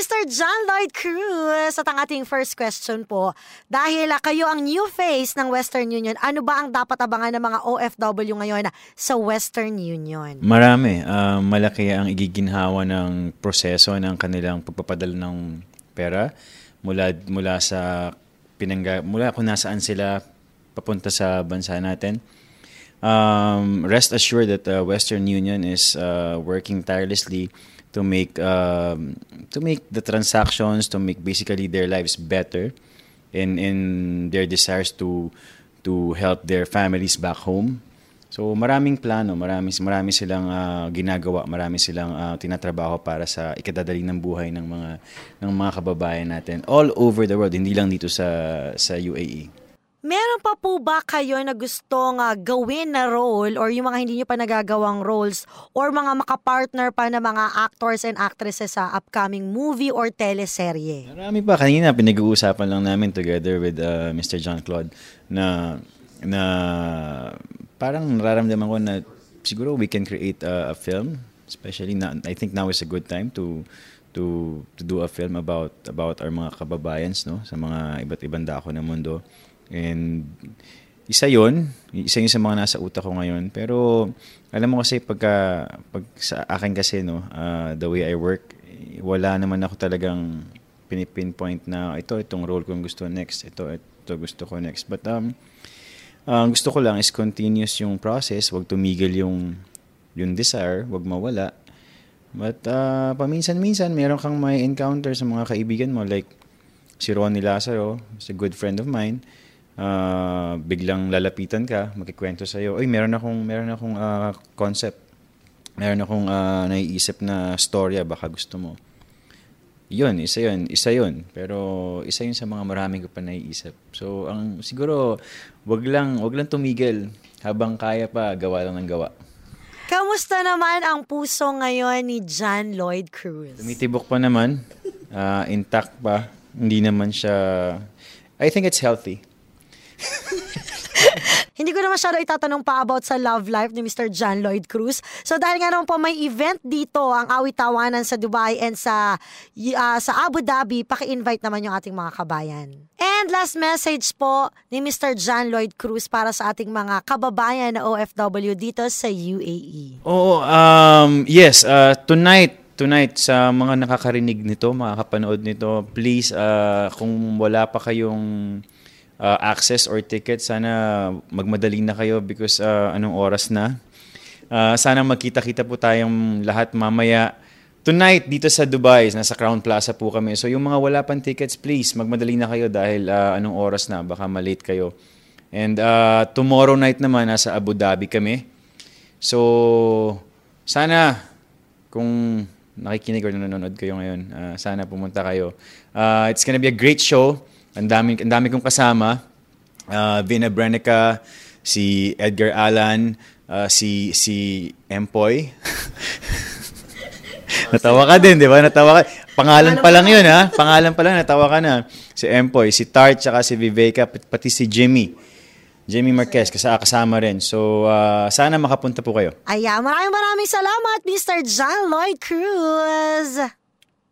Mr. John Lloyd Cruz. At ang ating first question po, dahil kayo ang new face ng Western Union, ano ba ang dapat abangan ng mga OFW ngayon sa Western Union? Marami. Uh, malaki ang igiginhawa ng proseso ng kanilang pagpapadala ng pera mula mula sa pinangga mula kung nasaan sila papunta sa bansa natin. Um, rest assured that uh, Western Union is uh, working tirelessly to make um, to make the transactions to make basically their lives better in in their desires to to help their families back home. So maraming plano, marami marami silang uh, ginagawa, marami silang uh, tinatrabaho para sa ikadadali ng buhay ng mga ng mga kababayan natin all over the world, hindi lang dito sa sa UAE. Meron pa po ba kayo na gustong uh, gawin na role or yung mga hindi nyo pa nagagawang roles or mga makapartner pa na mga actors and actresses sa upcoming movie or teleserye? Marami pa. Kanina pinag-uusapan lang namin together with uh, Mr. John Claude na na parang nararamdaman ko na siguro we can create a, a film especially na I think now is a good time to to to do a film about about our mga kababayans no sa mga iba't ibang dako ng mundo And isa yon isa yun sa mga nasa utak ko ngayon. Pero alam mo kasi pagka, pag sa akin kasi, no, uh, the way I work, wala naman ako talagang pinipinpoint na ito, itong role ko gusto next, ito, ito gusto ko next. But um, ang uh, gusto ko lang is continuous yung process, wag tumigil yung yung desire, wag mawala. But uh, paminsan-minsan, meron kang may encounter sa mga kaibigan mo like si Ronnie Lazaro, is a good friend of mine uh, biglang lalapitan ka, magkikwento sa iyo, "Oy, meron akong meron akong uh, concept. Meron akong uh, naiisip na storya baka gusto mo." Yun, isa yun, isa yun. Pero isa yun sa mga marami ko pa naiisip. So, ang siguro, wag lang, wag lang tumigil. Habang kaya pa, gawa lang ng gawa. Kamusta naman ang puso ngayon ni John Lloyd Cruz? Tumitibok pa naman. Uh, intact pa. Hindi naman siya... I think it's healthy. Hindi ko na masyado itatanong pa about sa love life ni Mr. John Lloyd Cruz. So dahil nga naman po may event dito ang awit-tawanan sa Dubai and sa uh, sa Abu Dhabi, paki-invite naman yung ating mga kabayan. And last message po ni Mr. John Lloyd Cruz para sa ating mga kababayan na OFW dito sa UAE. Oo, um, yes, uh, tonight tonight sa mga nakakarinig nito, makakapanood nito, please uh, kung wala pa kayong uh, access or ticket, sana magmadali na kayo because uh, anong oras na. Uh, sana magkita-kita po tayong lahat mamaya. Tonight, dito sa Dubai, nasa Crown Plaza po kami. So yung mga wala pang tickets, please, magmadali na kayo dahil uh, anong oras na, baka malate kayo. And uh, tomorrow night naman, nasa Abu Dhabi kami. So, sana, kung nakikinig or nanonood kayo ngayon, uh, sana pumunta kayo. Uh, it's gonna be a great show. Ang dami, ang dami kong kasama. Uh, Vina Brenica, si Edgar Allan, uh, si si Empoy. natawa ka din, di ba? Natawa ka. Pangalan pa lang yun, ha? Pangalan pa lang, natawa ka na. Si Empoy, si Tart, tsaka si Viveka, pati si Jimmy. Jimmy Marquez, kasama rin. So, uh, sana makapunta po kayo. Ayan, maraming maraming salamat, Mr. John Lloyd Cruz.